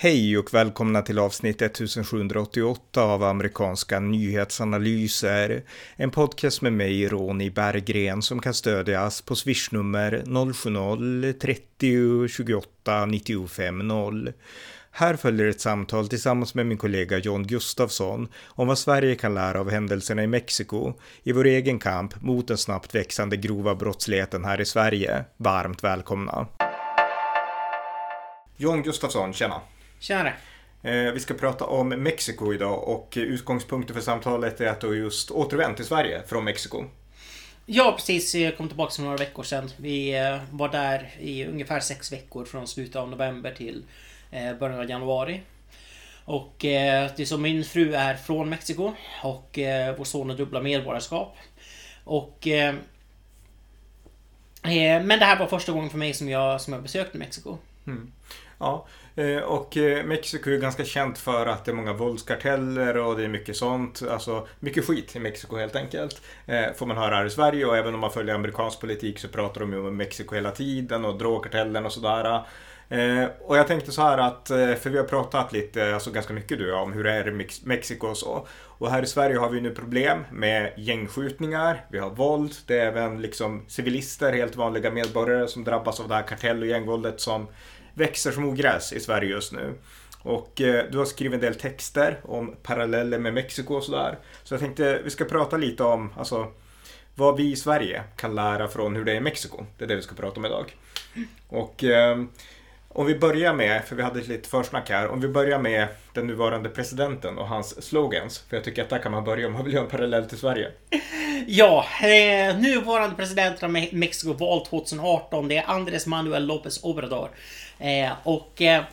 Hej och välkomna till avsnitt 1788 av amerikanska nyhetsanalyser. En podcast med mig, Ronny Berggren, som kan stödjas på swishnummer 070-30 28 95 0. Här följer ett samtal tillsammans med min kollega John Gustafsson om vad Sverige kan lära av händelserna i Mexiko i vår egen kamp mot den snabbt växande grova brottsligheten här i Sverige. Varmt välkomna! John Gustafsson, tjena! Tjena! Eh, vi ska prata om Mexiko idag och utgångspunkten för samtalet är att du just återvänt till Sverige från Mexiko. Ja, precis. Jag kom tillbaka för några veckor sedan. Vi eh, var där i ungefär sex veckor från slutet av november till eh, början av januari. Och det är så min fru är från Mexiko och vår son har dubbla medborgarskap. Och men det här var första gången för mig som jag, som jag besökte Mexiko. Mm. Ja, Eh, och eh, Mexiko är ganska känt för att det är många våldskarteller och det är mycket sånt. Alltså mycket skit i Mexiko helt enkelt. Eh, får man höra här i Sverige och även om man följer amerikansk politik så pratar de ju om Mexiko hela tiden och drogkartellen och sådär. och jag tänkte så här att, för vi har pratat lite, alltså ganska mycket du om hur det är i Mexiko och så. Och här i Sverige har vi nu problem med gängskjutningar, vi har våld, det är även liksom civilister, helt vanliga medborgare som drabbas av det här kartell och gängvåldet som växer som ogräs i Sverige just nu. Och eh, du har skrivit en del texter om paralleller med Mexiko och sådär. Så jag tänkte vi ska prata lite om alltså, vad vi i Sverige kan lära från hur det är i Mexiko. Det är det vi ska prata om idag. Och eh, om vi börjar med, för vi hade ett litet försnack här, om vi börjar med den nuvarande presidenten och hans slogans. För jag tycker att där kan man börja om man vill göra en parallell till Sverige. Ja, eh, nuvarande presidenten av Mexiko val 2018, det är Andrés Manuel López Obrador. Eh, och eh,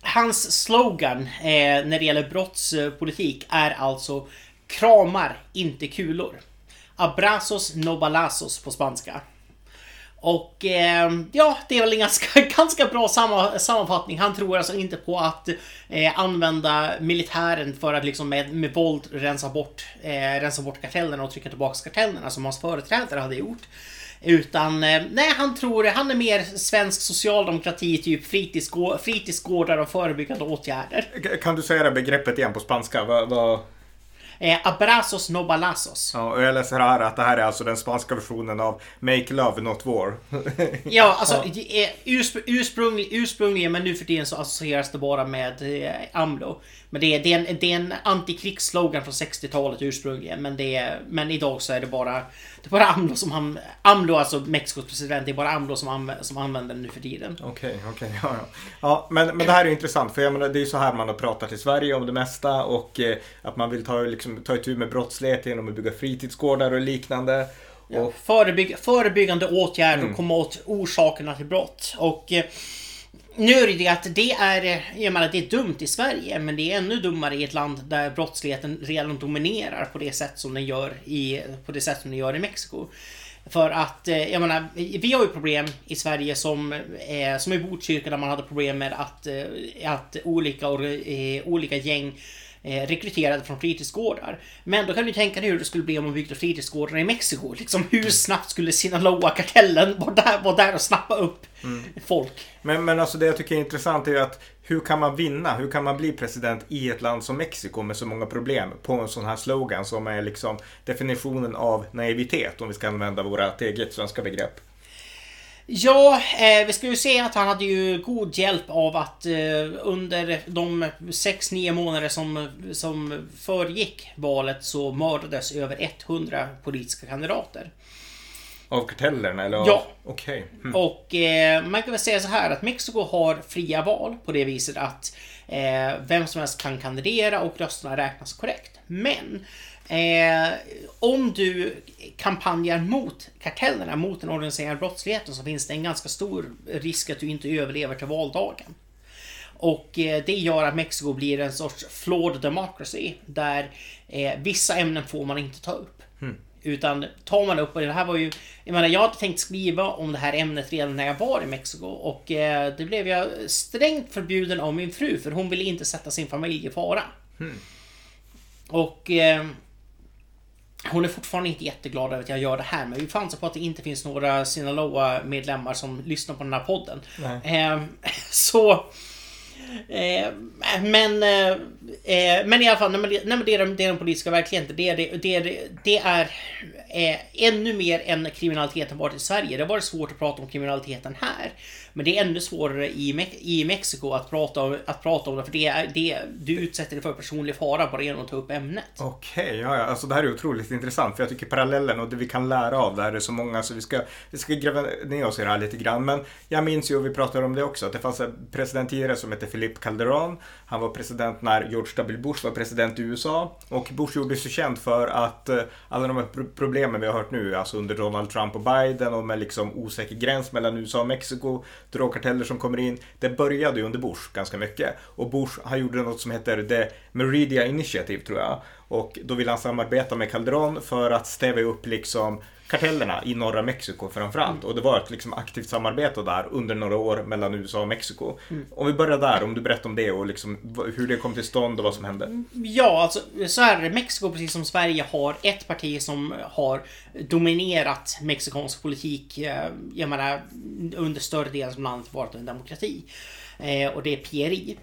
hans slogan eh, när det gäller brottspolitik är alltså kramar, inte kulor. Abrazos no balazos på spanska. Och eh, ja, det är väl en ganska, ganska bra samma, sammanfattning. Han tror alltså inte på att eh, använda militären för att liksom med, med våld rensa bort, eh, rensa bort kartellerna och trycka tillbaka kartellerna som hans företrädare hade gjort. Utan, eh, nej han tror, han är mer svensk socialdemokrati, typ fritidsgå fritidsgårdar och förebyggande åtgärder. Kan du säga det begreppet igen på spanska? Vad, vad... Eh, abrazos no balazos. Ja, och jag läser här att det här är alltså den spanska versionen av Make Love Not War. ja, alltså ja. Urspr ursprunglig, ursprungligen men nu för tiden så associeras det bara med eh, AMLO. Men det är, det är en, det är en antikrigsslogan från 60-talet ursprungligen. Men, det är, men idag så är det bara, det är bara AMLO som han, AMLO, alltså Mexikos president, det är bara AMLO som, anv, som använder den nu för tiden. Okej, okay, okej. Okay, ja, ja. ja men, men det här är intressant för jag menar, det är ju så här man har pratat i Sverige om det mesta och eh, att man vill ta, liksom, ta itu med brottslighet genom att bygga fritidsgårdar och liknande. Ja, förebygg, förebyggande åtgärder mm. och komma åt orsakerna till brott. Och eh, nu är det det att det är, jag menar, det är dumt i Sverige, men det är ännu dummare i ett land där brottsligheten redan dominerar på det sätt som den gör i, på det sätt som den gör i Mexiko. För att, eh, jag menar, vi har ju problem i Sverige som, eh, som i Botkyrka där man hade problem med att, eh, att olika, eh, olika gäng eh, rekryterade från fritidsgårdar. Men då kan du tänka dig hur det skulle bli om man byggde fritidsgårdar i Mexiko. Liksom hur snabbt skulle Sinaloa-kartellen vara där, vara där och snappa upp mm. folk? Men, men alltså det jag tycker är intressant är ju att hur kan man vinna? Hur kan man bli president i ett land som Mexiko med så många problem på en sån här slogan som är liksom definitionen av naivitet om vi ska använda våra eget svenska begrepp? Ja, eh, vi ska ju se att han hade ju god hjälp av att eh, under de 6-9 månader som, som föregick valet så mördades över 100 politiska kandidater. Av kartellerna eller? Ja. Okej. Okay. Mm. Och eh, man kan väl säga så här att Mexiko har fria val på det viset att eh, vem som helst kan kandidera och rösterna räknas korrekt. Men Eh, om du kampanjar mot kartellerna, mot den organiserade brottsligheten, så finns det en ganska stor risk att du inte överlever till valdagen. Och eh, det gör att Mexiko blir en sorts flawed democracy, där eh, vissa ämnen får man inte ta upp. Mm. Utan tar man upp, och det här var ju... Jag menar, jag hade tänkt skriva om det här ämnet redan när jag var i Mexiko och eh, det blev jag strängt förbjuden av min fru för hon ville inte sätta sin familj i fara. Mm. Och eh, hon är fortfarande inte jätteglad över att jag gör det här, men vi chansar på att det inte finns några Sinaloa-medlemmar som lyssnar på den här podden. Eh, så... Eh, men, eh, eh, men i alla fall, när man, när man det, är, den- det är den politiska verkligheten. Det är, det, det det är eh, ännu mer än kriminaliteten varit i Sverige. Det har varit svårt att prata om kriminaliteten här. Men det är ännu svårare i, Me- i Mexiko att prata, om, att prata om det. För det är, det, du utsätter dig för personlig fara bara genom att ta upp ämnet. Okej, ja, ja. Alltså det här är otroligt intressant för jag tycker parallellen och det vi kan lära av det här är så många så vi ska, vi ska gräva ner oss i det här lite grann. Men jag minns ju, och vi pratade om det också, att det fanns en president tidigare som hette Philip Calderon. Han var president när George W. Bush var president i USA. Och Bush gjorde sig känd för att eh, alla de här problemen vi har hört nu, alltså under Donald Trump och Biden och med liksom osäker gräns mellan USA och Mexiko, drogkarteller som kommer in. Det började ju under Bush ganska mycket. Och Bush, han gjorde något som heter The Meridia Initiative tror jag. Och då ville han samarbeta med Calderon för att stävja upp liksom kartellerna i norra Mexiko framförallt. Och det var ett liksom aktivt samarbete där under några år mellan USA och Mexiko. Om vi börjar där, om du berättar om det och liksom hur det kom till stånd och vad som hände. Ja, alltså så här är det. Mexiko, precis som Sverige, har ett parti som har dominerat mexikansk politik. eh, Jag menar, under större delen av landet varit en demokrati. Eh, Och det är PRI.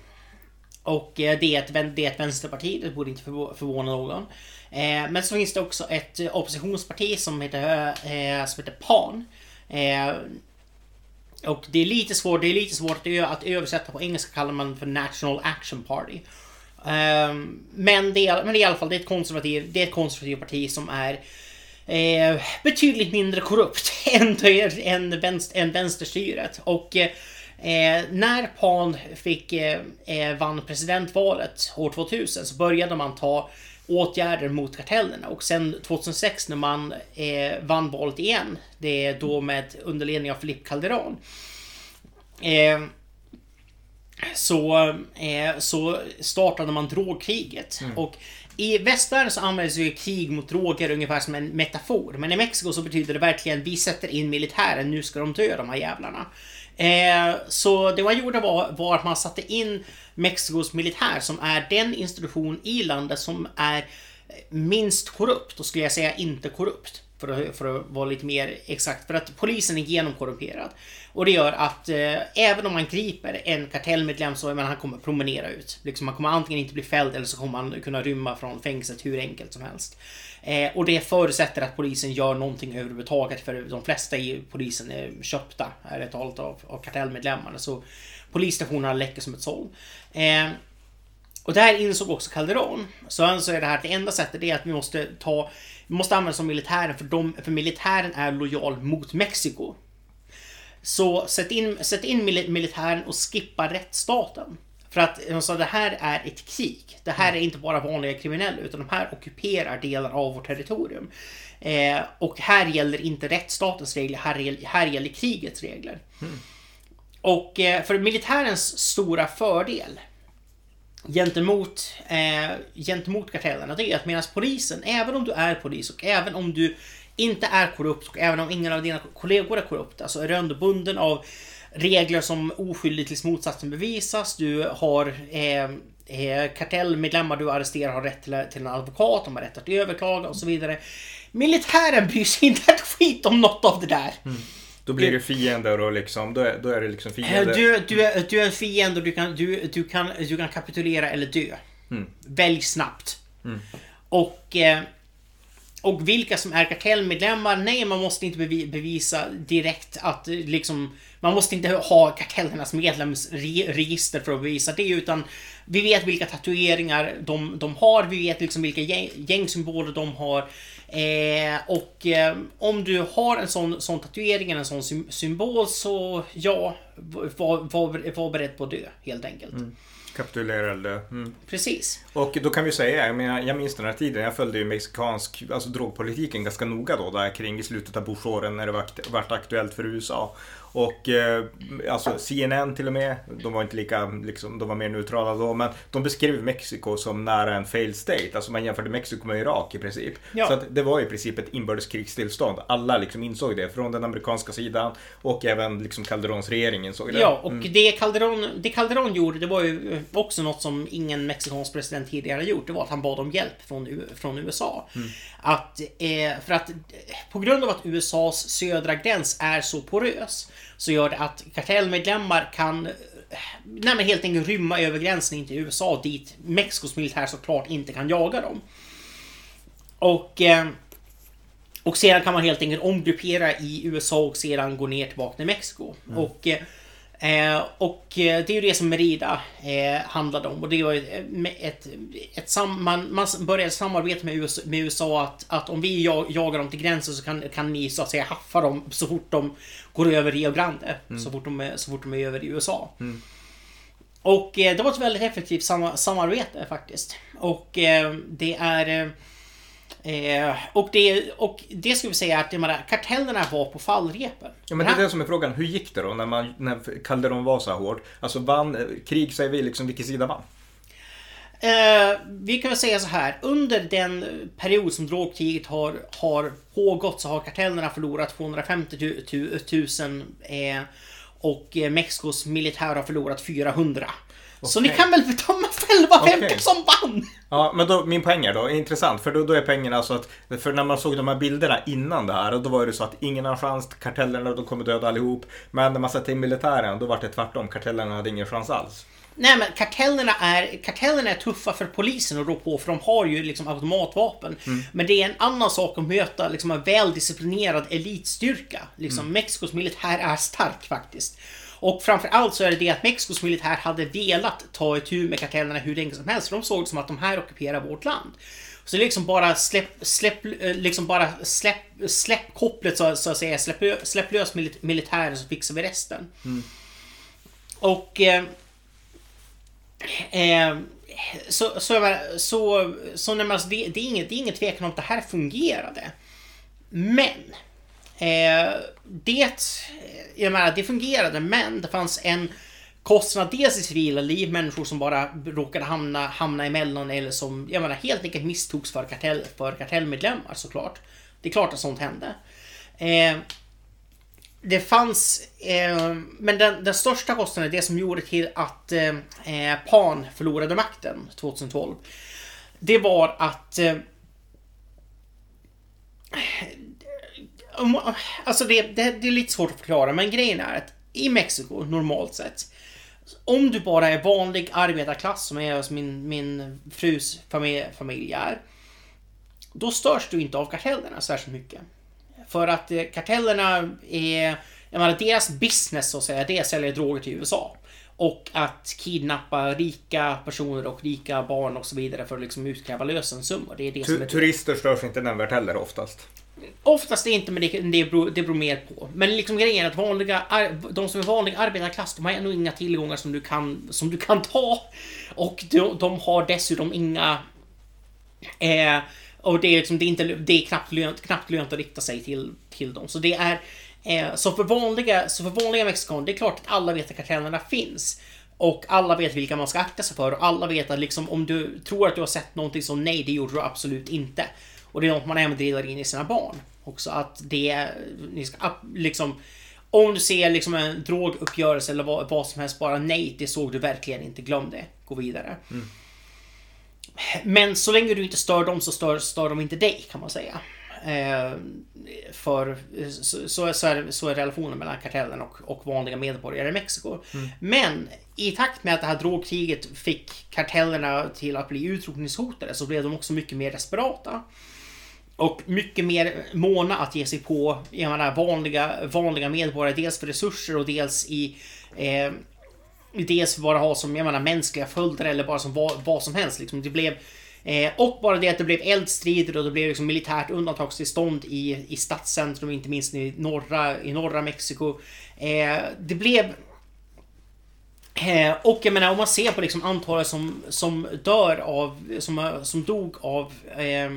Och eh, det är ett, det är ett vänsterparti, det borde inte förvå- förvåna någon. Eh, Men så finns det också ett eh, oppositionsparti som heter, eh, som heter PAN. Eh, och det är lite svårt, det är lite svårt att översätta på engelska kallar man för National Action Party. Ehm, men, det är, men det är i alla fall det är ett konservativt, det är ett konservativt parti som är eh, betydligt mindre korrupt än, än, vänster, än vänsterstyret. Och eh, när PAN fick, eh, eh vann presidentvalet år 2000 så började man ta åtgärder mot kartellerna och sen 2006 när man eh, vann valet igen, det är då med underledning av Felipe Calderón. Eh, så, eh, så startade man drogkriget. Och i västvärlden så används ju krig mot droger ungefär som en metafor. Men i Mexiko så betyder det verkligen vi sätter in militären, nu ska de dö de här jävlarna. Eh, så det man gjorde var, var att man satte in Mexikos militär som är den institution i landet som är minst korrupt. och skulle jag säga inte korrupt. För att, för att vara lite mer exakt. För att polisen är genomkorrumperad. Och det gör att eh, även om man griper en kartellmedlem så men han kommer promenera ut. Liksom, han kommer antingen inte bli fälld eller så kommer han kunna rymma från fängelset hur enkelt som helst. Eh, och det förutsätter att polisen gör någonting överhuvudtaget. För de flesta i polisen eh, är köpta, ärligt talat, av, av kartellmedlemmarna. Så polisstationerna läcker som ett såll. Eh, och det här insåg också Calderon. Så han säger det här att det enda sättet är att vi måste ta vi måste använda som militären för, de, för militären är lojal mot Mexiko. Så sätt in, sätt in militären och skippa rättsstaten. För att de sa det här är ett krig. Det här är inte bara vanliga kriminella utan de här ockuperar delar av vårt territorium. Eh, och här gäller inte rättsstatens regler, här, här gäller krigets regler. Och eh, för militärens stora fördel gentemot, eh, gentemot kartellerna det är att medan polisen, även om du är polis och även om du inte är korrupt och även om ingen av dina kollegor är korrupta så alltså är du ändå bunden av regler som oskyldig tills motsatsen bevisas. Du har eh, eh, kartellmedlemmar du arresterar har rätt till, till en advokat, de har rätt att överklaga och så vidare. Militären bryr sig inte ett skit om något av det där. Då blir det fiender och liksom, då är, då är det liksom Eh, fiender. Du, du, är, du är en fiende och du kan, du, du, kan, du kan kapitulera eller dö. Välj snabbt. Och, eh, och vilka som är kartellmedlemmar, nej man måste inte bevisa direkt att eh, liksom man måste inte ha kartellernas medlemsregister för att bevisa det utan vi vet vilka tatueringar de, de har, vi vet liksom vilka gäng, gängsymboler de har. Eh, och eh, om du har en sån, sån tatuering eller en sån symbol så ja, var, var, var beredd på att dö helt enkelt. Mm dö. Mm. Precis. Och då kan vi säga, jag, menar, jag minns den här tiden, jag följde ju mexikansk alltså drogpolitiken ganska noga då, där kring i slutet av Bush-åren när det var vart aktuellt för USA. Och eh, alltså CNN till och med, de var inte lika, liksom, de var mer neutrala då, men de beskrev Mexiko som nära en failed state. Alltså man jämförde Mexiko med Irak i princip. Ja. Så det var i princip ett inbördeskrigstillstånd. Alla liksom insåg det, från den amerikanska sidan och även liksom Calderons regering insåg det. Ja, och det, Calderon, det Calderon gjorde, det var ju också något som ingen mexikansk president tidigare gjort. Det var att han bad om hjälp från, från USA. Att, eh, för att på grund av att USAs södra gräns är så porös så gör det att kartellmedlemmar kan nej men helt enkelt rymma över gränsen in till USA dit Mexikos militär såklart inte kan jaga dem. Och, eh, och sedan kan man helt enkelt omgruppera i USA och sedan gå ner tillbaka till Mexiko. Mm. Och, eh, och det är ju det som Merida eh, handlade om. Och det var ett, ett, ett sam, man, man började samarbeta med USA, med USA att, att om vi jagar dem till gränsen så kan, kan ni så att säga haffa dem så fort de går över Rio Grande. Mm. Så, fort de är, så fort de är över i USA. Mm. Och eh, det var ett väldigt effektivt sam samarbete faktiskt. Och eh, det är... Eh, och, det, och det skulle vi säga att menar, kartellerna var på fallrepen. Ja, men det är det som är frågan. Hur gick det då när, man, när Calderon var så här hård? Alltså vann eh, krig, säger vi, liksom vilken sida vann? Eh, vi kan väl säga så här. Under den period som drogkriget har, har pågått så har kartellerna förlorat 250 000 eh, och eh, Mexikos militär har förlorat 400. Så ni kan väl bedöma själva vem okay. som vann? Ja, men då, min poäng är då intressant. För då, då är pengarna så att, för när man såg de här bilderna innan det här, då var det så att ingen har chans, kartellerna de kommer döda allihop. Men när man satte in militären, då var det tvärtom, kartellerna hade ingen chans alls. Nej men kartellerna är, kartellerna är tuffa för polisen att rå på för de har ju liksom automatvapen. Mm. Men det är en annan sak att möta liksom en väldisciplinerad elitstyrka. Liksom mm. Mexikos militär är stark faktiskt. Och framförallt så är det det att Mexikos militär hade velat ta itu med kartellerna hur länge som helst. För de såg det som att de här ockuperar vårt land. Så liksom bara släpp, släpp, eh, liksom bara släpp, släpp kopplet så, så att säga. Släpp, släpp lös militären så fixar vi resten. Mm. Och eh, Eh, så, så, så, så när man, det, det, är inget, det är ingen tvekan om att det här fungerade. Men Eh, det, jag menar, det fungerade, men det fanns en kostnad dels i civila liv, människor som bara råkade hamna, hamna emellan eller som jag menar, helt enkelt misstogs för, kartell, för kartellmedlemmar såklart. Det är klart att sånt hände. Eh, det fanns, eh, men den, den, största kostnaden, det som gjorde till att eh, eh PAN förlorade makten 2012. Det var att eh, Alltså det, det, det, är lite svårt att förklara, men grejen är att i Mexiko, normalt sett, om du bara är vanlig arbetarklass, som är som min, min frus familj, familj är, då störs du inte av kartellerna särskilt mycket. För att eh, kartellerna är... Jag menar, deras business så att säga, det är att sälja droger till USA. Och att kidnappa rika personer och rika barn och så vidare för att liksom utkräva lösensummor. Det är det som är Turister störs inte nämnvärt heller oftast. Oftast inte, men det, det, beror, det beror mer på. Men liksom grejen är att vanliga, de som är vanlig arbetarklass, de har ändå inga tillgångar som du kan, som du kan ta. Och de, de har dessutom inga... Eh, och det är, liksom, det är, inte, det är knappt, lönt, knappt lönt att rikta sig till, till dem. Så det är... Eh, så för vanliga, så för vanliga mexikaner, det är klart att alla vet att kartellerna finns. Och alla vet vilka man ska akta sig för och alla vet att liksom om du tror att du har sett någonting som nej, det gjorde du absolut inte. Och det är något man även delar in i sina barn. Också att det, ni ska liksom om du ser liksom en droguppgörelse eller vad, vad som helst, bara nej, det såg du verkligen inte, glöm det. Gå vidare. Mm. Men så länge du inte stör dem så stör, stör de inte dig kan man säga. Eh, för så, så, är, så är relationen mellan kartellen och, och vanliga medborgare i Mexiko. Mm. Men i takt med att det här drogkriget fick kartellerna till att bli utrotningshotade så blev de också mycket mer desperata. Och mycket mer måna att ge sig på jag menar, vanliga, vanliga medborgare. Dels för resurser och dels i eh, dels bara ha som jag menar, mänskliga följder eller bara som vad, vad som helst. Liksom. Det blev, eh, och bara det att det blev eldstrider och det blev liksom militärt undantagstillstånd i, i stadscentrum, inte minst i norra, i norra Mexiko. Eh, det blev... Eh, och jag menar om man ser på liksom antalet som, som dör av, som, som dog av eh,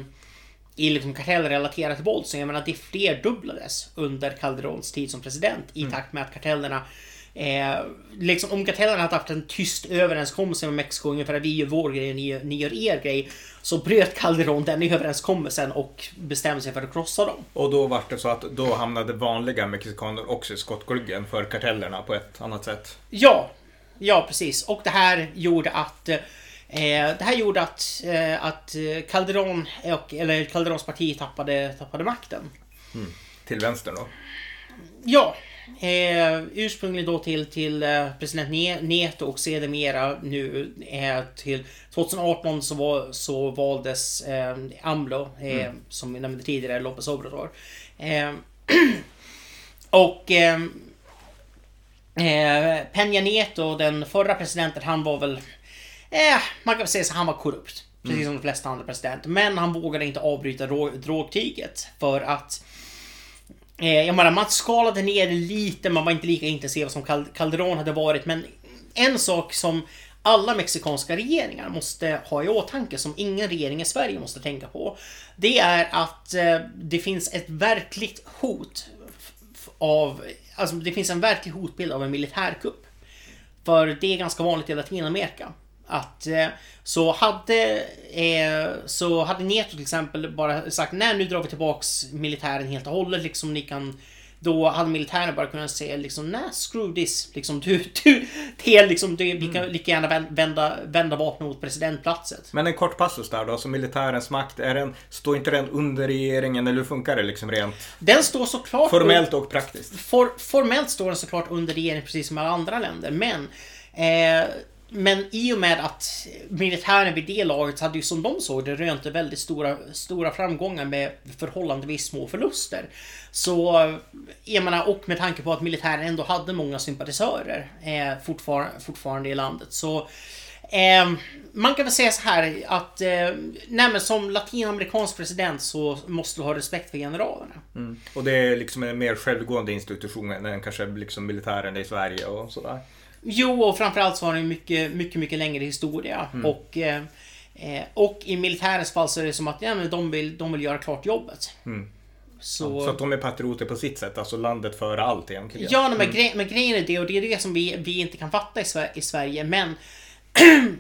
i liksom kartellrelaterat våld, så jag menar det flerdubblades under Calderons tid som president i mm. takt med att kartellerna Eh, liksom om kartellerna hade haft en tyst överenskommelse med Mexiko, ungefär vi gör vår grej, ni, ni gör er grej. Så bröt Calderon den överenskommelsen och bestämde sig för att krossa dem. Och då var det så att då hamnade vanliga mexikaner också i skottgluggen för kartellerna på ett annat sätt? Ja, ja precis. Och det här gjorde att eh, det här gjorde att, eh, att Calderon, och, eller Calderons parti tappade, tappade makten. Mm. Till vänster då? ja, eh, ursprungligen då till, till eh, president Neto och sedermera nu eh, till 2018 så, var, så valdes eh, AMLO, eh, mm. som vi nämnde tidigare, Lopez Obrador. Eh, och eh, eh, Peña Neto, den förra presidenten, han var väl... Eh, man kan säga att han var korrupt. Precis mm. som de flesta andra presidenter. Men han vågade inte avbryta drogkriget. För att... Eh, jag menar, man skalade ner det lite, man var inte lika intensiv som Calderón hade varit. Men en sak som alla mexikanska regeringar måste ha i åtanke, som ingen regering i Sverige måste tänka på. Det är att eh, det finns ett verkligt hot av... Alltså det finns en verklig hotbild av en militärkupp. För det är ganska vanligt i Latinamerika. Att eh, så hade eh, så hade Neto till exempel bara sagt nej nu drar vi tillbaks militären helt och hållet liksom ni kan då hade militären bara kunnat säga liksom nej screw this liksom du, du, det liksom, du, vi kan mm. lika gärna vända, vända vapen mot presidentplatset. Men en kort passus där då, alltså militärens makt, är den, står inte den under regeringen eller hur funkar det liksom rent? Den står såklart Formellt och praktiskt? For, formellt står den såklart under regeringen precis som alla andra länder men eh, men i och med att militären vid det laget hade ju som de såg det rönte väldigt stora, stora framgångar med förhållandevis små förluster. Så, eh, jag menar, och med tanke på att militären ändå hade många sympatisörer eh, fortfarande, fortfarande i landet. Så eh, man kan väl säga så här att eh, nej, som latinamerikansk president så måste du ha respekt för generalerna. Mm. Och det är liksom en mer självgående institution än kanske liksom militären i Sverige och sådär. Jo, och framförallt så har den mycket, mycket, mycket längre historia. Mm. Och, eh, eh, och i militärens fall så är det som att ja, men de, vill, de vill göra klart jobbet. Mm. Så... så att de är patrioter på sitt sätt, alltså landet före allt egentligen. Ja, men, mm. gre men grejen är det, och det är det som vi, vi inte kan fatta i, Sver i Sverige, men...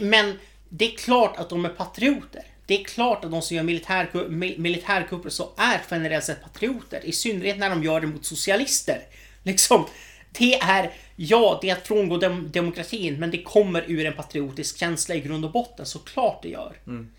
men det är klart att de är patrioter. Det är klart att de som gör militärku militärkupper så är generellt sett patrioter. I synnerhet när de gör det mot socialister. Liksom, det är, ja, det är att frångå dem demokratin, men det kommer ur en patriotisk känsla i grund och botten, såklart det gör. Mm.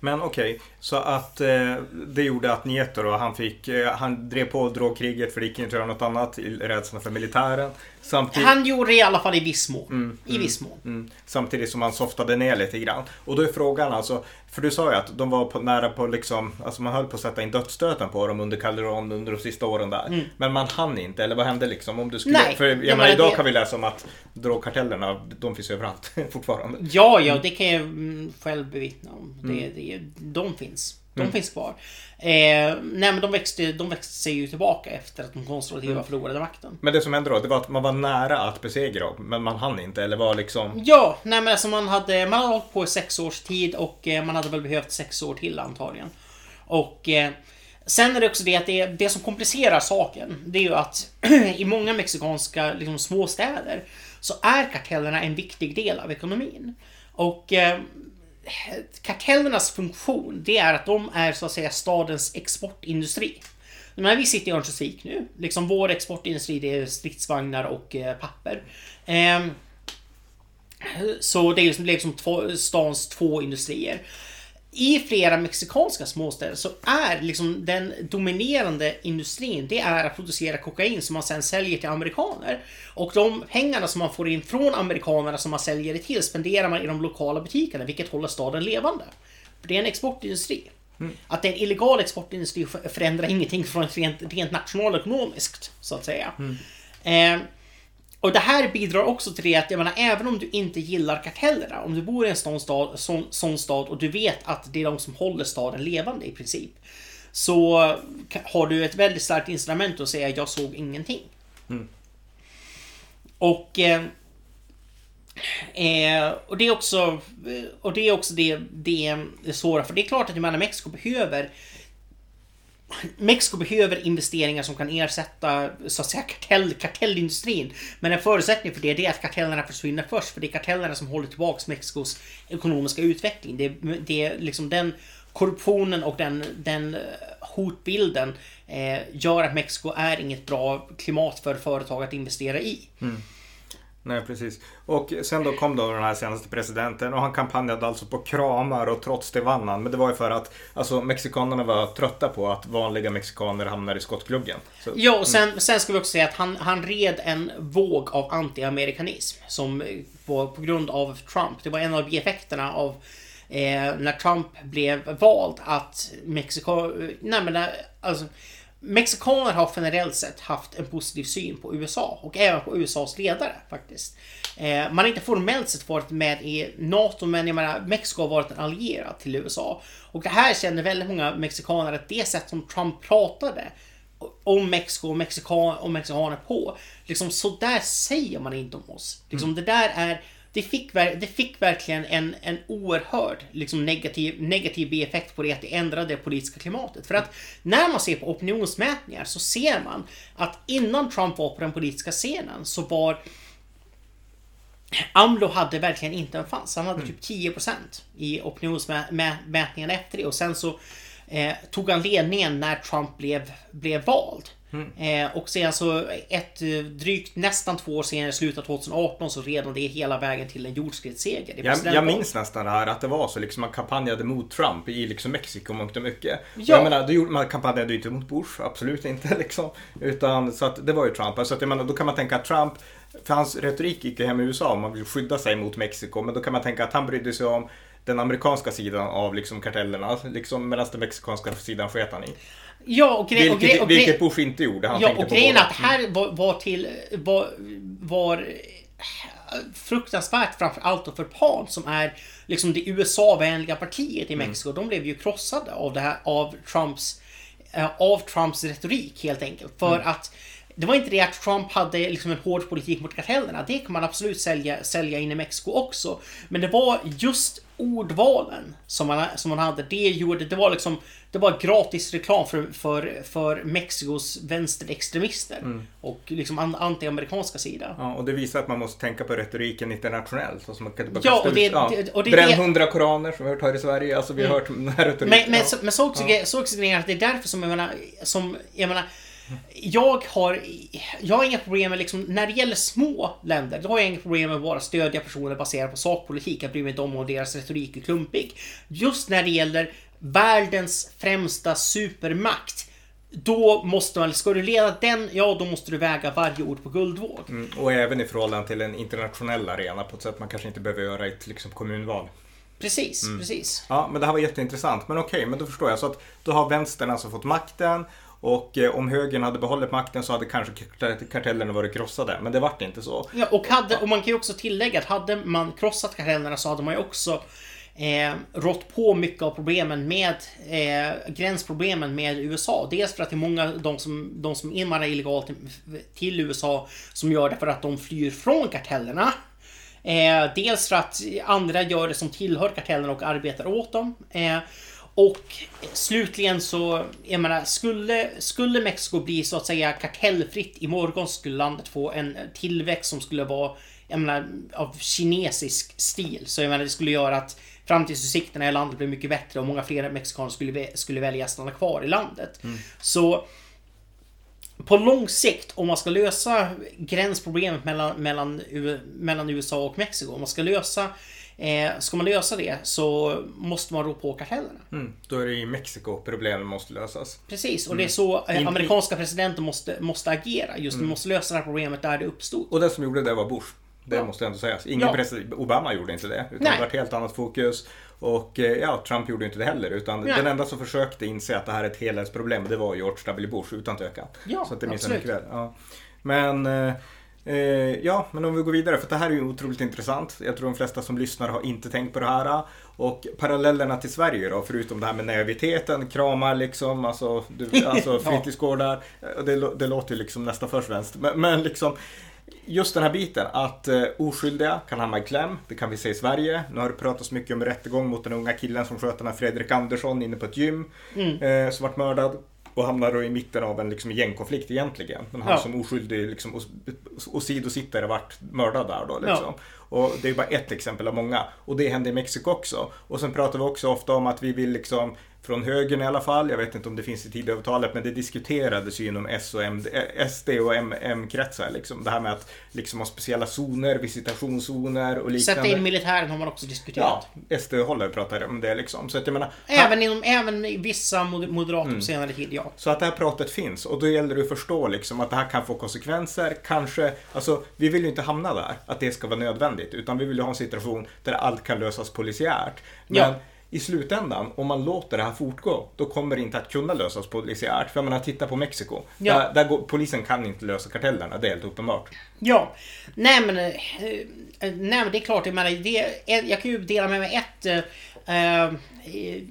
Men okej, så att eh, det gjorde att Nieto då, han fick, eh, han drev på drogkriget för det gick inte att göra något annat i rädslan för militären. Samtidigt... Han gjorde det i alla fall i viss mån. Mm, I mm, viss mån. Mm. Samtidigt som han softade ner lite grann. Och då är frågan alltså, för du sa ju att de var på, nära på liksom, alltså man höll på att sätta in dödsstöten på dem under Calderon under de sista åren där. Mm. Men man hann inte, eller vad hände liksom? Om du skulle, Nej, för jag menar, idag det... kan vi läsa om att drogkartellerna, de finns överallt fortfarande. Ja, ja, det kan jag mm, själv bevittna om. Det, mm. det, de finns. De mm. finns kvar. Eh, nej men de växte, de växte sig ju tillbaka efter att de konservativa mm. förlorade makten. Men det som hände då, det var att man var nära att besegra dem, men man hann inte, eller var liksom... Ja, nej men alltså man hade, man hade hållit på i sex års tid och eh, man hade väl behövt sex år till antagligen. Och eh, Sen är det också det att det, det som komplicerar saken, det är ju att i många mexikanska liksom, småstäder så är kartellerna en viktig del av ekonomin. Och eh, kartellernas funktion, det är att de är så att säga stadens exportindustri. Men vi sitter i Örnsköldsvik nu. Liksom vår exportindustri det är stridsvagnar och eh, papper. Eh, så det är liksom, det är liksom två, stans två industrier i flera mexikanska småstäder så är liksom den dominerande industrin, det är att producera kokain som man sen säljer till amerikaner. Och de pengarna som man får in från amerikanerna som man säljer det till spenderar man i de lokala butikerna, vilket håller staden levande. Det är en exportindustri. Mm. Att det är en illegal exportindustri förändrar ingenting från rent, rent nationalekonomiskt, så att säga. Mm. Eh, och det här bidrar också till det att, jag menar, även om du inte gillar kartellerna, om du bor i en sån stad, sån, sån stad och du vet att det är de som håller staden levande i princip. Så har du ett väldigt starkt instrument att säga jag såg ingenting. Mm. Och eh, eh, och det är också och det är också det, det, det svåra. För det är klart att jag menar, Mexiko behöver Mexiko behöver investeringar som kan ersätta så att säga kartell, kartellindustrin. Men en förutsättning för det, det är att kartellerna försvinner först. För det är kartellerna som håller tillbaka Mexikos ekonomiska utveckling. Det, det är liksom den korruptionen och den, den eh, hotbilden eh, gör att Mexiko är inget bra klimat för företag att investera i. Mm. Nej, precis. Och sen då kom då den här senaste presidenten och han kampanjade alltså på kramar och trots det vann han. Men det var ju för att alltså, mexikanerna var trötta på att vanliga mexikaner hamnar i skottgluggen. Så, Ja, och sen, sen ska vi också säga att han, han red en våg av anti-amerikanism som var på grund av Trump. Det var en av bieffekterna av eh, när Trump blev vald att Mexiko... Nej men det- alltså... Mexikaner har generellt sett haft en positiv syn på USA och även på USAs ledare faktiskt. Eh, man har inte formellt sett varit med i NATO men jag menar Mexiko har varit en allierad till USA. Och det här känner väldigt många mexikaner att det sätt som Trump pratade om Mexiko och mexikan, och mexikaner på. Liksom så där säger man inte om oss. Liksom det där är det fick, det fick verkligen en, en oerhörd liksom negativ, negativ bieffekt på det att det ändrade det politiska klimatet. För att när man ser på opinionsmätningar så ser man att innan Trump var på den politiska scenen så var AMLO hade verkligen inte en chans. Han hade typ 10% i opinionsmätningen efter det och sen så eh, tog han ledningen när Trump blev, blev vald. Eh, och sen så ett eh, drygt nästan två år senare, slutet av 2018, så red han det hela vägen till en jordskredsseger. Jag, jag minns nästan det här att det var så liksom man kampanjade mot Trump i liksom Mexiko mångt och mycket. Ja. Ja. Jag menar, då gjorde, man kampanjade ju inte mot Bush, absolut inte liksom. Utan så att det var ju Trump. Så att jag menar, då kan man tänka att Trump, för hans retorik gick ju hem i USA om man vill skydda sig mot Mexiko. Men då kan man tänka att han brydde sig om den amerikanska sidan av liksom kartellerna, liksom, medan den mexikanska sidan sket han i. Ja, och, gre- och, gre- Vilket, och, gre- vilket Bush inte gjorde. Han Ja, och grejen att här var, var till... Var, var fruktansvärt framför allt för PAN som är liksom det USA-vänliga partiet i Mexiko. De blev ju krossade av det här, av Trumps, eh, av Trumps retorik helt enkelt. För att det var inte det att Trump hade liksom en hård politik mot kartellerna. Det kan man absolut sälja, sälja in i Mexiko också. Men det var just ordvalen som man, som man hade. Det gjorde, det var liksom, det var gratis reklam för, för, för Mexikos vänsterextremister. Och liksom an- anti-amerikanska sida. Ja, och det visar att man måste tänka på retoriken internationellt. Alltså man kan bara Ja, och det- ut, ja. det- och det- Bränn hundra koraner som vi har hört här i Sverige. Alltså vi har hört den här retoriken. Men, men, ja. så, men så också, Ja. så också grejen att det är därför som jag menar, som, jag menar jag har, jag har inga problem med liksom, när det gäller små länder, då har jag inga problem med att bara stödja personer baserat på sakpolitik. Jag bryr mig inte om om deras retorik är klumpig. Just när det gäller världens främsta supermakt, då måste man, ska du leda den, ja då måste du väga varje ord på guldvåg. Mm, och även i förhållande till en internationell arena på ett sätt man kanske inte behöver göra i ett liksom, kommunval. Precis, precis. Ja, men det här var jätteintressant. Men okej, men då förstår jag. Så att då har vänstern alltså fått makten. Och eh, om högern hade behållit makten så hade kanske kartellerna varit krossade. Men det vart inte så. Ja, och, hade, och man kan ju också tillägga att hade man krossat kartellerna så hade man ju också eh, rått på mycket av problemen med eh, gränsproblemen med USA. Dels för att det är många de som, de som invandrar illegalt till, till USA som gör det för att de flyr från kartellerna. Eh, dels för att andra gör det som tillhör kartellerna och arbetar åt dem. Eh, och slutligen så, jag menar, skulle, skulle Mexiko bli så att säga kartellfritt imorgon skulle landet få en tillväxt som skulle vara, jag menar, av kinesisk stil. Så jag menar, det skulle göra att framtidsutsikterna i landet blev mycket bättre och många fler mexikaner skulle, skulle välja att stanna kvar i landet. Så på lång sikt, om man ska lösa gränsproblemet mellan, mellan, mellan USA och Mexiko, om man ska lösa eh, Ska man lösa det så måste man rå på kartellerna. Mm, då är det i Mexiko problemen måste lösas. Precis, och det är så eh, amerikanska presidenter måste, måste agera. Just nu måste lösa det här problemet där det uppstod. Och den som gjorde det var Bush. Det Ja. måste ändå sägas. Ingen Ja. president, Obama gjorde inte det. Utan Nej. det var ett helt annat fokus. Och eh, ja, Trump gjorde inte det heller. Utan Nej. den enda som försökte inse att det här är ett helhetsproblem, det var George W. Bush utan tvekan. Ja, Så att det minns jag mycket väl. Ja. Men eh, ja, men om vi går vidare, för det här är ju otroligt intressant. Jag tror de flesta som lyssnar har inte tänkt på det här. Och parallellerna till Sverige då, förutom det här med naiviteten, kramar liksom, alltså, du, alltså fritidsgårdar. Eh, Det, det låter ju liksom nästan för svenskt. Men, men liksom, just den här biten att eh, oskyldiga kan hamna i kläm. Det kan vi se i Sverige. Nu har det pratats mycket om rättegång mot den unga killen som sköt den här Fredrik Andersson inne på ett gym. Eh, som vart mördad. Och hamnar då i mitten av en liksom, gängkonflikt egentligen. Men han Ja. som oskyldig liksom, os- åsidosittare vart mördad där då. Liksom. Och det är bara ett exempel av många. Och det händer i Mexiko också. Och sen pratar vi också ofta om att vi vill liksom från högern i alla fall. Jag vet inte om det finns i Tidöavtalet, men det diskuterades ju inom S och M, eh, SD och M-kretsar. Liksom. Det här med att liksom ha speciella zoner, visitationszoner och liknande. Sätta in militären har man också diskuterat. Ja, SD håller pratar om det liksom. Så att jag menar, även, inom, även i vissa moderater mm. på senare tid, ja. Så att det här pratet finns och då gäller det att förstå liksom att det här kan få konsekvenser. Kanske, alltså vi vill ju inte hamna där, att det ska vara nödvändigt. Utan vi vill ju ha en situation där allt kan lösas polisiärt. Men ja i slutändan, om man låter det här fortgå, då kommer det inte att kunna lösas polisiärt. För jag menar, titta på Mexiko. Ja. Där, där går, polisen kan inte lösa kartellerna, det är helt uppenbart. Ja, nej men, eh, nej, men det är klart, jag menar, det, jag kan ju dela med mig ett eh,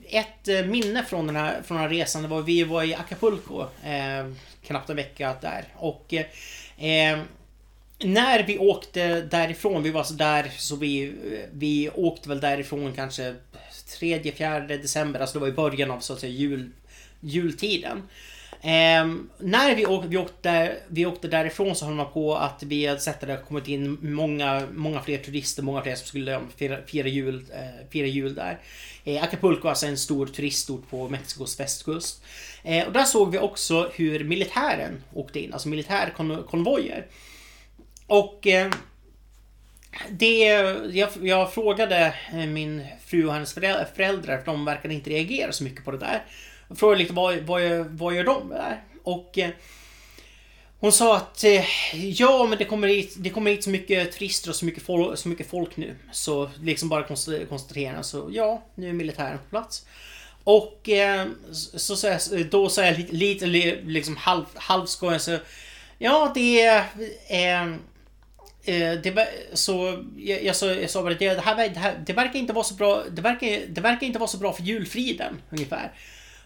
ett minne från den, här, från den här resan, det var vi var i Acapulco eh, knappt en vecka där. Och eh, när vi åkte därifrån, vi var så där så vi, vi åkte väl därifrån kanske 3-4 december, alltså det var i början av så att säga jul, jultiden. Eh, när vi åkte, vi, åkte, vi åkte därifrån så höll man på att vi hade sett att det kommit in många, många fler turister, många fler som skulle fira, fira, jul, eh, fira jul där. Eh, Acapulco är alltså en stor turistort på Mexikos västkust. Eh, och där såg vi också hur militären åkte in, alltså militärkonvojer. Och eh, det, jag, jag, frågade eh, min fru och hennes föräldrar, för de verkade inte reagera så mycket på det där. Jag frågade lite vad, vad, vad gör de där? Och eh, hon sa att eh, ja, men det kommer, hit, det kommer hit så mycket turister och så mycket, folk, så mycket folk nu. Så liksom bara konstatera så ja, nu är militären på plats. Och så, så, då sa jag lite, lite liksom halv, halvskojande så Ja, det är... Eh, det, så jag, jag, sa, jag sa bara det, det, här, det, här, det verkar inte vara så bra. Det verkar, det verkar inte vara så bra för julfriden ungefär.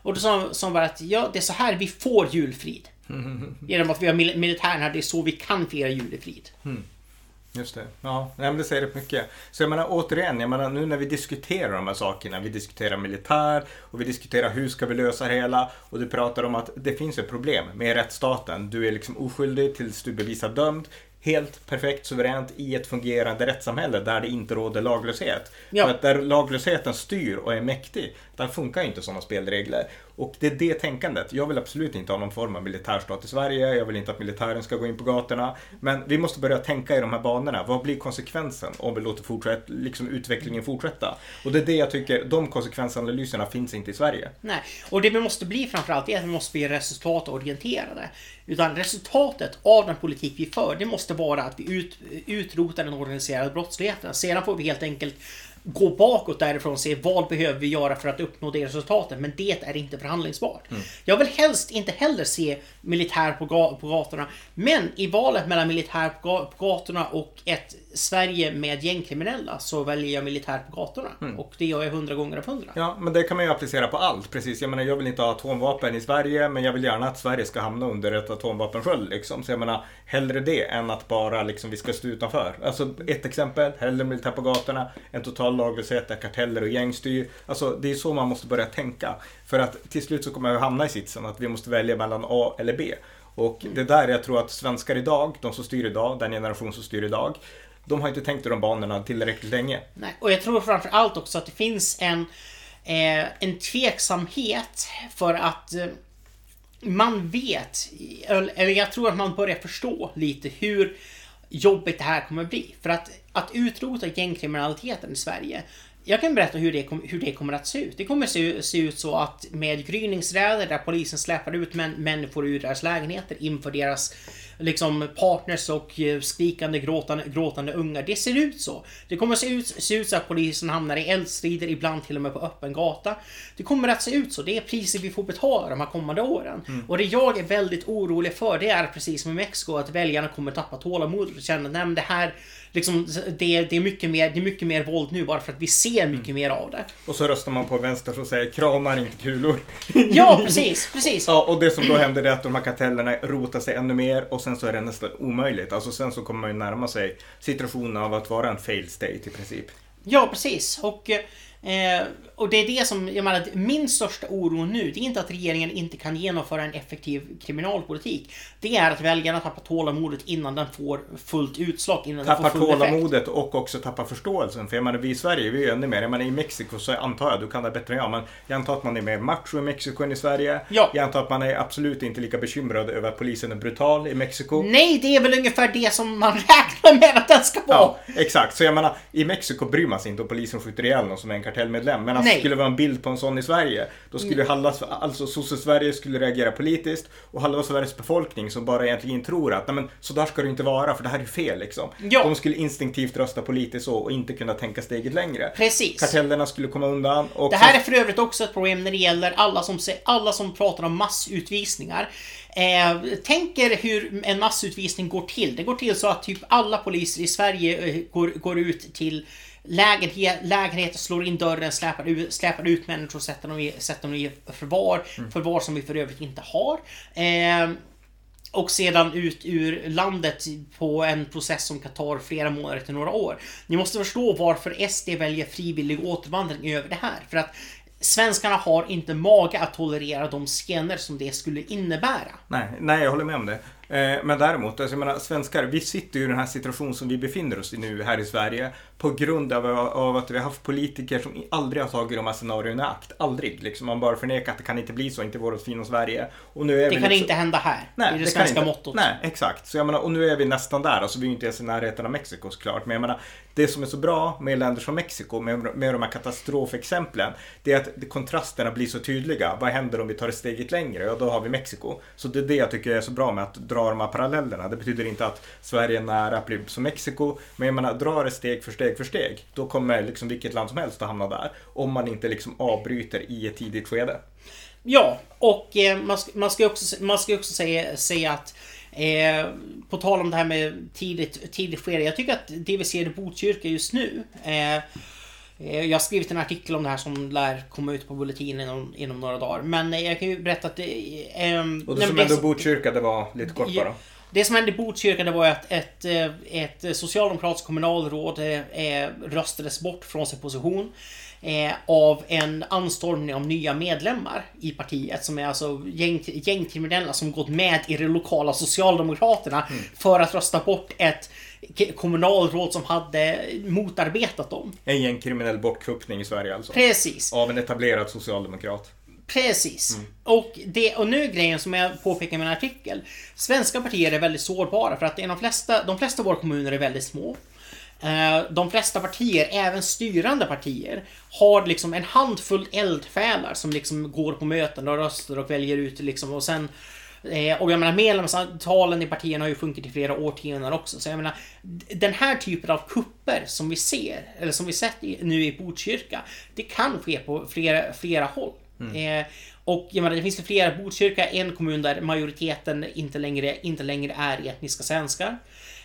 Och då sa han bara att ja, det är så här vi får julfrid. Genom att vi har mil militären här, det är så vi kan fira julefrid. Mm. Just det. Ja, men det säger rätt mycket. Så jag menar återigen, jag menar nu när vi diskuterar de här sakerna, vi diskuterar militär och vi diskuterar hur ska vi lösa det hela och du pratar om att det finns ett problem med rättsstaten. Du är liksom oskyldig tills du bevisar dömd helt perfekt suveränt i ett fungerande rättssamhälle där det inte råder laglöshet. Ja. För att där laglösheten styr och är mäktig, där funkar inte sådana spelregler. Och det är det tänkandet. Jag vill absolut inte ha någon form av militärstat i Sverige. Jag vill inte att militären ska gå in på gatorna. Men vi måste börja tänka i de här banorna. Vad blir konsekvensen om vi låter fortsätt, liksom utvecklingen fortsätta? Och det är det jag tycker, de konsekvensanalyserna finns inte i Sverige. Nej, och det vi måste bli framförallt är att vi måste bli resultatorienterade. Utan resultatet av den politik vi för, det måste vara att vi ut, utrotar den organiserade brottsligheten. Sedan får vi helt enkelt gå bakåt därifrån och se vad behöver vi göra för att uppnå det resultatet. Men det är inte förhandlingsbart. Mm. Jag vill helst inte heller se militär på, på gatorna. Men i valet mellan militär på gatorna och ett Sverige med gängkriminella så väljer jag militär på gatorna. Mm. Och det gör jag hundra gånger av hundra. Ja, men det kan man ju applicera på allt. Precis. Jag menar, jag vill inte ha atomvapen i Sverige, men jag vill gärna att Sverige ska hamna under ett atomvapensköld. Liksom. Så jag menar, hellre det än att bara liksom, vi ska stå utanför. Alltså ett exempel, hellre militär på gatorna, en total laglöshet där karteller och gäng styr. Alltså det är så man måste börja tänka. För att till slut så kommer vi hamna i sitsen att vi måste välja mellan A eller B. Och det där jag tror att svenskar idag, de som styr idag, den generation som styr idag, de har inte tänkt i de banorna tillräckligt länge. Nej, och jag tror framför allt också att det finns en, eh, en tveksamhet för att eh, man vet, eller jag tror att man börjar förstå lite hur jobbigt det här kommer bli. För att, att utrota gängkriminaliteten i Sverige jag kan berätta hur det, hur det kommer att se ut. Det kommer se, se ut så att med gryningsräder där polisen släpper ut män, människor ur deras lägenheter inför deras liksom partners och eh, skrikande gråtande, gråtande ungar. Det ser ut så. Det kommer se ut, se ut så att polisen hamnar i eldstrider, ibland till och med på öppen gata. Det kommer att se ut så. Det är priset vi får betala de här kommande åren. Mm. Och det jag är väldigt orolig för, det är precis som i Mexiko, att väljarna kommer tappa tålamodet och känna att det här liksom, det, det, är mycket mer, det är mycket mer våld nu bara för att vi ser mycket mm. mer av det. Och så röstar man på vänster som säger kramar inte kulor. Ja, precis, precis. Ja, och det som då händer är att de här kartellerna rotar sig ännu mer och sen så är det nästan omöjligt. Alltså sen så kommer man ju närma sig situationen av att vara en fail state i princip. Ja, precis. Och Eh, och det är det som, jag menar, min största oro nu, det är inte att regeringen inte kan genomföra en effektiv kriminalpolitik. Det är att väljarna tappar tålamodet innan den får fullt utslag, innan tappar den får full tålamodet effekt. och också tappar förståelsen. För jag menar, vi i Sverige, vi är ju ännu mer. Jag menar, i Mexiko så antar jag, du kan det bättre än jag, men jag antar att man är mer macho i Mexiko än i Sverige. Ja. Jag antar att man är absolut inte lika bekymrad över att polisen är brutal i Mexiko. Nej, det är väl ungefär det som man räknar med att den ska vara. Ja, exakt. Så jag menar, i Mexiko bryr man sig inte om polisen skjuter ihjäl någon som är en kartellmedlem. Men alltså, Nej. skulle det vara en bild på en sån i Sverige, då skulle halva, alltså sosse-Sverige skulle reagera politiskt och halva Sveriges befolkning som bara egentligen tror att nej men så där ska det inte vara för det här är fel liksom. Ja. De skulle instinktivt rösta politiskt så och inte kunna tänka steget längre. Precis. Kartellerna skulle komma undan. Och Det här är för övrigt också ett problem när det gäller alla som, alla som pratar om massutvisningar. Eh, tänker hur en massutvisning går till. Det går till så att typ alla poliser i Sverige eh, går, går ut till lägenhet, lägenheter, slår in dörren, släpar ut, släpar ut människor och sätter dem i, sätter dem i förvar. Förvar som vi för övrigt inte har. Eh, och sedan ut ur landet på en process som kan ta flera månader till några år. Ni måste förstå varför SD väljer frivillig återvandring över det här. För att svenskarna har inte mage att tolerera de scener som det skulle innebära. Nej, nej, jag håller med om det. Eh, Men däremot, alltså jag menar, svenskar, vi sitter ju i den här situationen som vi befinner oss i nu här i Sverige på grund av, av att vi har haft politiker som aldrig har tagit de här scenarierna i akt. Aldrig. Liksom. Man bara förnekar att det kan inte bli så, inte vårt fina Sverige. Och nu är Det vi kan liksom- inte hända här. Nej, det är det, kan svenska inte. mottot. Nej, exakt. Så jag menar, och nu är vi nästan där. Alltså, vi är ju inte ens i närheten av Mexiko såklart. Men jag menar, det som är så bra med länder som Mexiko, med, med de här katastrofexemplen, det är att det- kontrasterna blir så tydliga. Vad händer om vi tar ett steget längre? Ja, då har vi Mexiko. Så det är det jag tycker är så bra med att dra de här parallellerna. Det betyder inte att Sverige är nära att bli som Mexiko. Men jag menar, dra det steg för steg för steg. Då kommer liksom vilket land som helst att hamna där. Om man inte liksom avbryter i ett tidigt skede. Ja, och eh, man, ska, man ska också, man ska också säga, säga att eh, på tal om det här med tidigt, tidigt skede. Jag tycker att det vi ser i Botkyrka just nu. Eh, jag har skrivit en artikel om det här som lär komma ut på Bulletin inom, inom några dagar. Men eh, jag kan ju berätta att det... Eh, Och det som ändå som- Botkyrka, det var lite kort bara. det som hände i Botkyrka det var att ett, eh, ett socialdemokratiskt kommunalråd eh, röstades bort från sin position. Eh, av en anstormning av nya medlemmar i partiet som är alltså gäng, gängkriminella som gått med i de lokala Socialdemokraterna för att rösta bort ett kommunalråd som hade motarbetat dem. En gängkriminell bortkuppning i Sverige alltså. Precis. Av en etablerad socialdemokrat. Precis. Och, det, och nu är grejen som jag påpekar i min artikel. Svenska partier är väldigt sårbara för att de flesta, de flesta av våra kommuner är väldigt små. Eh, De flesta partier, även styrande partier, har liksom en handfull eldfälar som liksom går på möten och röstar och väljer ut liksom och sen eh, och jag menar medlemsantalen i partierna har ju sjunkit i flera årtionden också. Så jag menar den här typen av kupper som vi ser, eller som vi sett i, nu i Botkyrka, det kan ske på flera, flera håll. Eh, och jag menar, det finns ju flera, Botkyrka är en kommun där majoriteten inte längre, inte längre är etniska svenskar.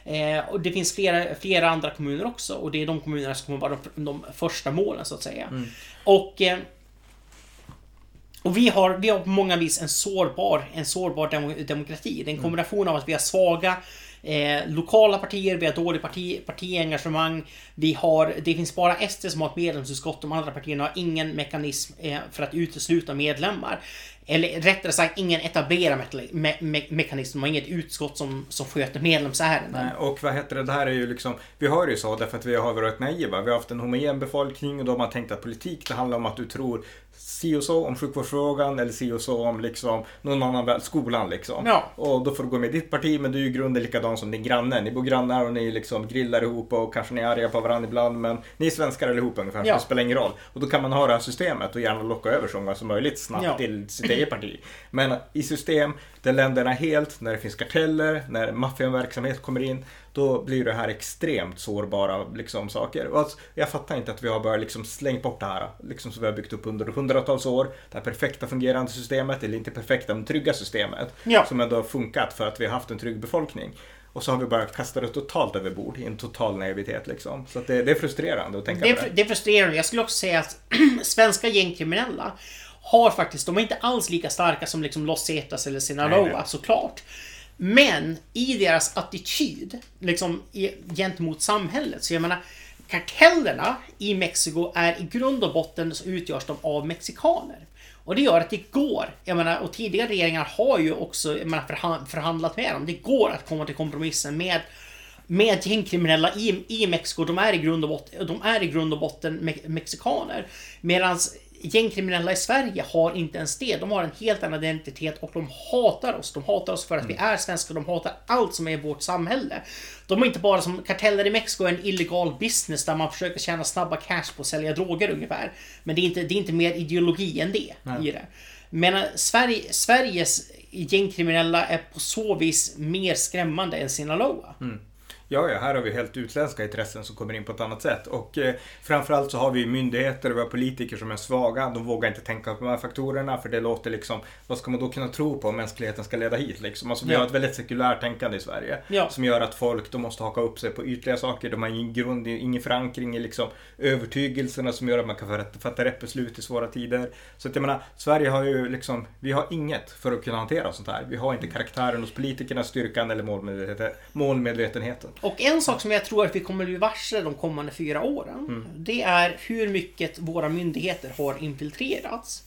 Eh, och det finns flera, flera andra kommuner också och det är de kommunerna som kommer vara de, de första målen så att säga. Och eh, och vi har, vi har på många vis en sårbar, en sårbar demo, demokrati. Det är en kombination av att vi har svaga eh, lokala partier, vi har dålig parti, partiengagemang. Vi har, det finns bara SD som har ett medlemsutskott, de andra partierna har ingen mekanism eh, för att utesluta medlemmar. Eller rättare sagt, ingen etablerad me me me mekanism. De har inget utskott som, som sköter medlemsärenden. Nej, Och vad heter det, det här är ju liksom, vi har det ju så därför att vi har varit naiva. Vi har haft en homogen befolkning och då har man tänkt att politik det handlar om att du tror si och så om sjukvårdsfrågan eller si och så om liksom någon annan väl, skolan liksom. Ja. Och då får du gå med i ditt parti men du är i grunden likadan som din granne. Ni bor grannar och ni liksom grillar ihop och kanske ni är arga på varandra ibland men ni är svenskar allihop ungefär så Ja. det spelar ingen roll. Och då kan man ha det här systemet och gärna locka över så många som möjligt snabbt Ja. till sitt eget parti. Men i system där länderna helt, när det finns karteller, när maffiaverksamhet kommer in, då blir det här extremt sårbara liksom, saker. Alltså, jag fattar inte att vi har bara liksom slängt bort det här, liksom som vi har byggt upp under hundratals år. Det här perfekta fungerande systemet, eller inte perfekta, men trygga systemet. Ja. Som ändå har funkat för att vi har haft en trygg befolkning. Och så har vi bara kastat det totalt över bord i en total naivitet liksom. Så det, det är frustrerande att tänka Det på är, det. det är frustrerande. Jag skulle också säga att svenska gängkriminella har faktiskt, de är inte alls lika starka som liksom Los Zetas eller Sinaloa såklart. Men i deras attityd liksom i, gentemot samhället, så jag menar kartellerna i Mexiko är i grund och botten så utgörs de av mexikaner. Och det gör att det går, jag menar, och tidigare regeringar har ju också menar, förhandlat med dem. Det går att komma till kompromissen med med gängkriminella i, i Mexiko, de är i grund och botten, de är i grund och botten me mexikaner. Medan gängkriminella i Sverige har inte ens det. De har en helt annan identitet och de hatar oss. De hatar oss för att mm. vi är svenskar. De hatar allt som är i vårt samhälle. De är inte bara som karteller i Mexiko, en illegal business där man försöker tjäna snabba cash på att sälja droger ungefär. Men det är inte, det är inte mer ideologi än det Nej. i det. Men eh, Sverige, Sveriges gängkriminella är på så vis mer skrämmande än Sinaloa. Mm. Ja, ja, här har vi helt utländska intressen som kommer in på ett annat sätt. Och eh, framförallt så har vi myndigheter och vi har politiker som är svaga. De vågar inte tänka på de här faktorerna för det låter liksom, vad ska man då kunna tro på om mänskligheten ska leda hit liksom? Alltså vi ja. har ett väldigt sekulärt tänkande i Sverige. Ja. Som gör att folk, de måste haka upp sig på ytliga saker. De har ingen grund, ingen förankring i liksom övertygelserna som gör att man kan fatta rätt beslut i svåra tider. Så att jag menar, Sverige har ju liksom, vi har inget för att kunna hantera sånt här. Vi har inte karaktären hos politikerna, styrkan eller målmedvetenheten. Och en sak som jag tror att vi kommer bli varse de kommande fyra åren. Mm. Det är hur mycket våra myndigheter har infiltrerats.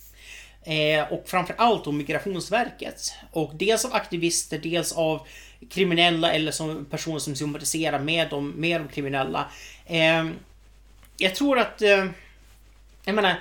Eh, och framförallt då Migrationsverket. Och dels av aktivister, dels av kriminella eller som personer som sympatiserar med de, med de kriminella. Eh, jag tror att... Eh, jag menar,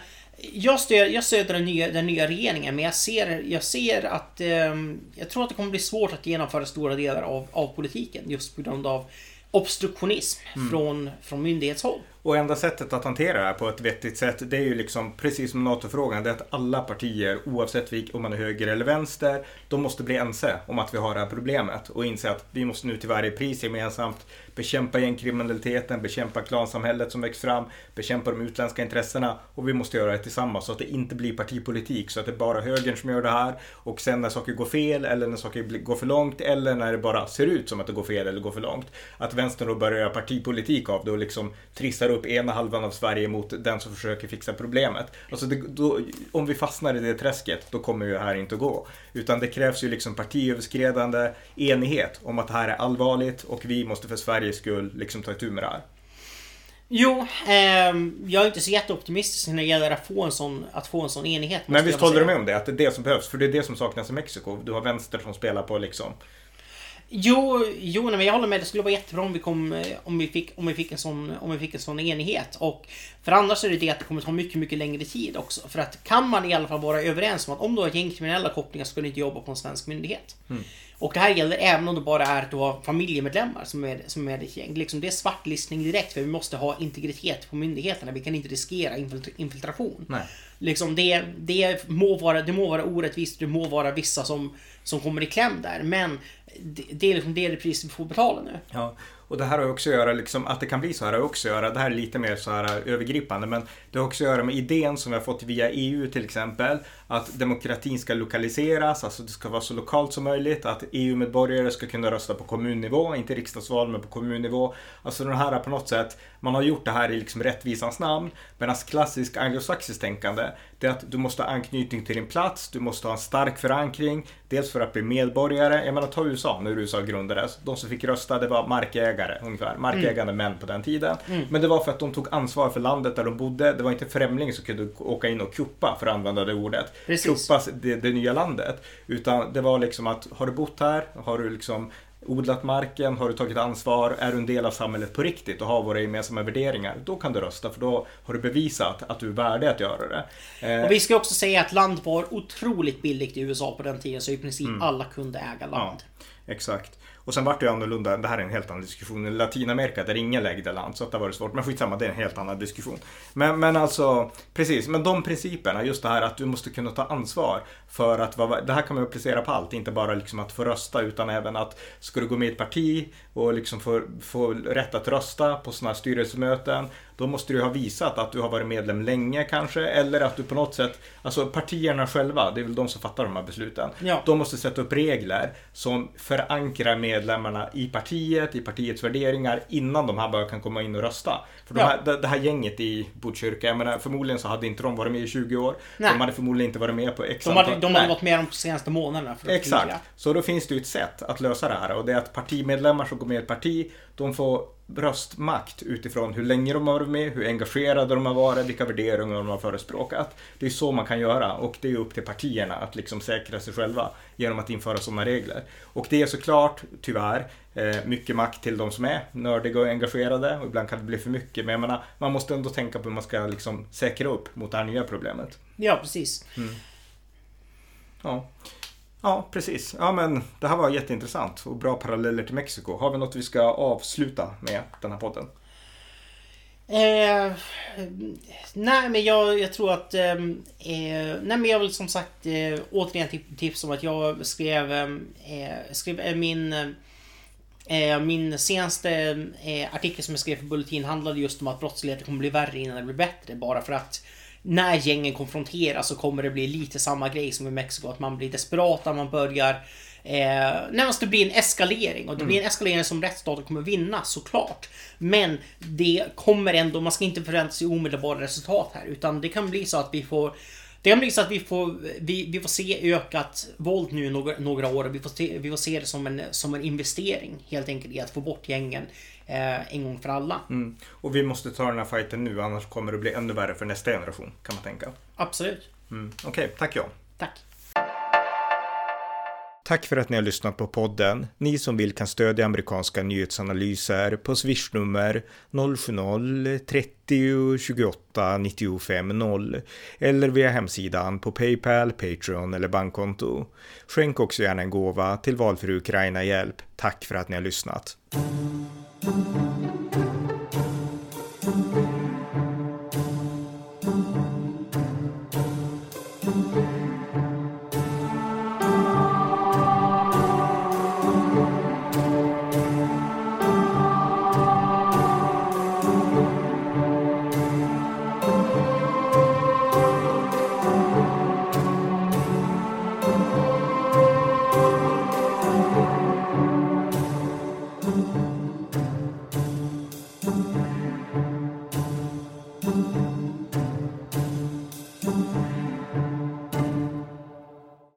jag stöder, jag stöder den, nya, den nya regeringen men jag ser, jag ser att... Eh, jag tror att det kommer bli svårt att genomföra stora delar av, av politiken just på grund av obstruktionism mm. från, från myndighetshåll. Och enda sättet att hantera det här på ett vettigt sätt det är ju liksom precis som NATO-frågan. Det är att alla partier oavsett om man är höger eller vänster de måste bli ense om att vi har det här problemet och inse att vi måste nu till varje pris gemensamt bekämpa gängkriminaliteten, bekämpa klansamhället som växer fram, bekämpa de utländska intressena och vi måste göra det tillsammans så att det inte blir partipolitik så att det är bara högern som gör det här och sen när saker går fel eller när saker går för långt eller när det bara ser ut som att det går fel eller går för långt att vänstern då börjar göra partipolitik av det och liksom trissar upp ena halvan av Sverige mot den som försöker fixa problemet. Alltså det, då, om vi fastnar i det träsket då kommer ju det här inte att gå. Utan det krävs ju liksom partiöverskridande enighet om att det här är allvarligt och vi måste för Sverige Sveriges skull liksom ta itu med det här. Jo, eh, jag är inte så jätteoptimistisk när det gäller att få en sån, att få en sån enighet. Men visst håller du med om det? Att det är det som behövs? För det är det som saknas i Mexiko. Du har vänster som spelar på liksom Jo, jo nej, men jag håller med. Det skulle vara jättebra om vi, kom, eh, om vi, fick, om vi, fick, en sån, om vi fick en sån enighet. Och för annars är det det att det kommer ta mycket, mycket längre tid också. För att kan man i alla fall vara överens om att om du har gängkriminella kopplingar så ska du inte jobba på en svensk myndighet. Mm. Och det här gäller även om det bara är att du har familjemedlemmar som är, som är ditt gäng. Liksom det är svartlistning direkt för vi måste ha integritet på myndigheterna. Vi kan inte riskera infiltration. Nej. Liksom det, det, må vara, det må vara orättvist, det må vara vissa som, som kommer i kläm där. Men det, det är liksom det, det pris vi får betala nu. Ja, och det här har också att göra, liksom, att det kan bli så här har också att göra, det här är lite mer så här övergripande, men det har också att göra med idén som vi har fått via EU till exempel, att demokratin ska lokaliseras, alltså det ska vara så lokalt som möjligt, att EU-medborgare ska kunna rösta på kommunnivå, inte riksdagsval men på kommunnivå. Alltså den här på något sätt, man har gjort det här i liksom rättvisans namn, medan klassisk anglosaxiskt tänkande, det är att du måste ha anknytning till din plats, du måste ha en stark förankring, dels för att bli medborgare, jag menar ta USA, när USA grundades, de som fick rösta det var markägare ungefär, markägande mm. män på den tiden. Mm. Men det var för att de tog ansvar för landet där de bodde, det var inte främling som kunde åka in och kuppa, för att använda det ordet. Precis. Det, det nya landet. Utan det var liksom att, har du bott här, har du liksom odlat marken, har du tagit ansvar, är du en del av samhället på riktigt och har våra gemensamma värderingar, då kan du rösta för då har du bevisat att du är värdig att göra det. Eh, och vi ska också säga att land var otroligt billigt i USA på den tiden så i princip mm. alla kunde äga land. Ja, exakt. Och sen vart det ju annorlunda, det här är en helt annan diskussion. I Latinamerika där ingen ägde land så att det har varit svårt. Men skitsamma, det är en helt annan diskussion. Men, men alltså, precis, men de principerna, just det här att du måste kunna ta ansvar för att det här kan man applicera på allt, inte bara liksom att få rösta utan även att ska du gå med i ett parti och liksom få, få rätt att rösta på sådana här styrelsemöten då måste du ha visat att du har varit medlem länge kanske eller att du på något sätt, alltså partierna själva, det är väl de som fattar de här besluten. Ja. De måste sätta upp regler som förankrar medlemmarna i partiet, i partiets värderingar innan de här bara kan komma in och rösta. För de här, det här gänget i Botkyrka, jag menar förmodligen så hade inte de varit med i 20 år. Nej. De hade förmodligen inte varit med på X De hade, de hade varit med de senaste månaderna. Exakt. Så då finns det ju ett sätt att lösa det här och det är att partimedlemmar som med i ett parti, de får röstmakt utifrån hur länge de har varit med, hur engagerade de har varit, vilka värderingar de har förespråkat. Det är så man kan göra och det är upp till partierna att liksom säkra sig själva genom att införa sådana regler. Och det är såklart, tyvärr, eh, mycket makt till de som är nördiga och engagerade och ibland kan det bli för mycket. Men jag menar, man måste ändå tänka på hur man ska liksom säkra upp mot det här nya problemet. Ja, precis. Mm. Ja. Ja, precis. Ja, men det här var jätteintressant och bra paralleller till Mexiko. Har vi något vi ska avsluta med den här podden? Eh, nej, men jag, jag tror att... Ehm, eh, nej, men jag vill som sagt eh, återigen tips om att jag skrev, eh, eh, skrev eh, min... Eh, min senaste eh, artikel som jag skrev för Bulletin handlade just om att brottsligheten kommer bli värre innan det blir bättre. Bara för att när gängen konfronteras så kommer det bli lite samma grej som i Mexiko. Att man blir desperata, man börjar... Eh, nej, det blir en eskalering och det blir en eskalering som rättsstaten kommer vinna såklart. Men det kommer ändå, man ska inte förvänta sig omedelbara resultat här utan det kan bli så att vi får det kan bli så att vi får, vi, vi får se ökat våld nu några, några år vi får, se, vi får se det som en, som en investering helt enkelt i att få bort gängen eh, en gång för alla. Mm. Och vi måste ta den här fighten nu annars kommer det bli ännu värre för nästa generation kan man tänka. Absolut. Mm. Okej, tack John. Tack. Tack för att ni har lyssnat på podden. Ni som vill kan stödja amerikanska nyhetsanalyser på swishnummer 070-30 28 95 0 eller via hemsidan på Paypal, Patreon eller bankkonto. Skänk också gärna en gåva till valfri Ukraina-hjälp. Tack för att ni har lyssnat.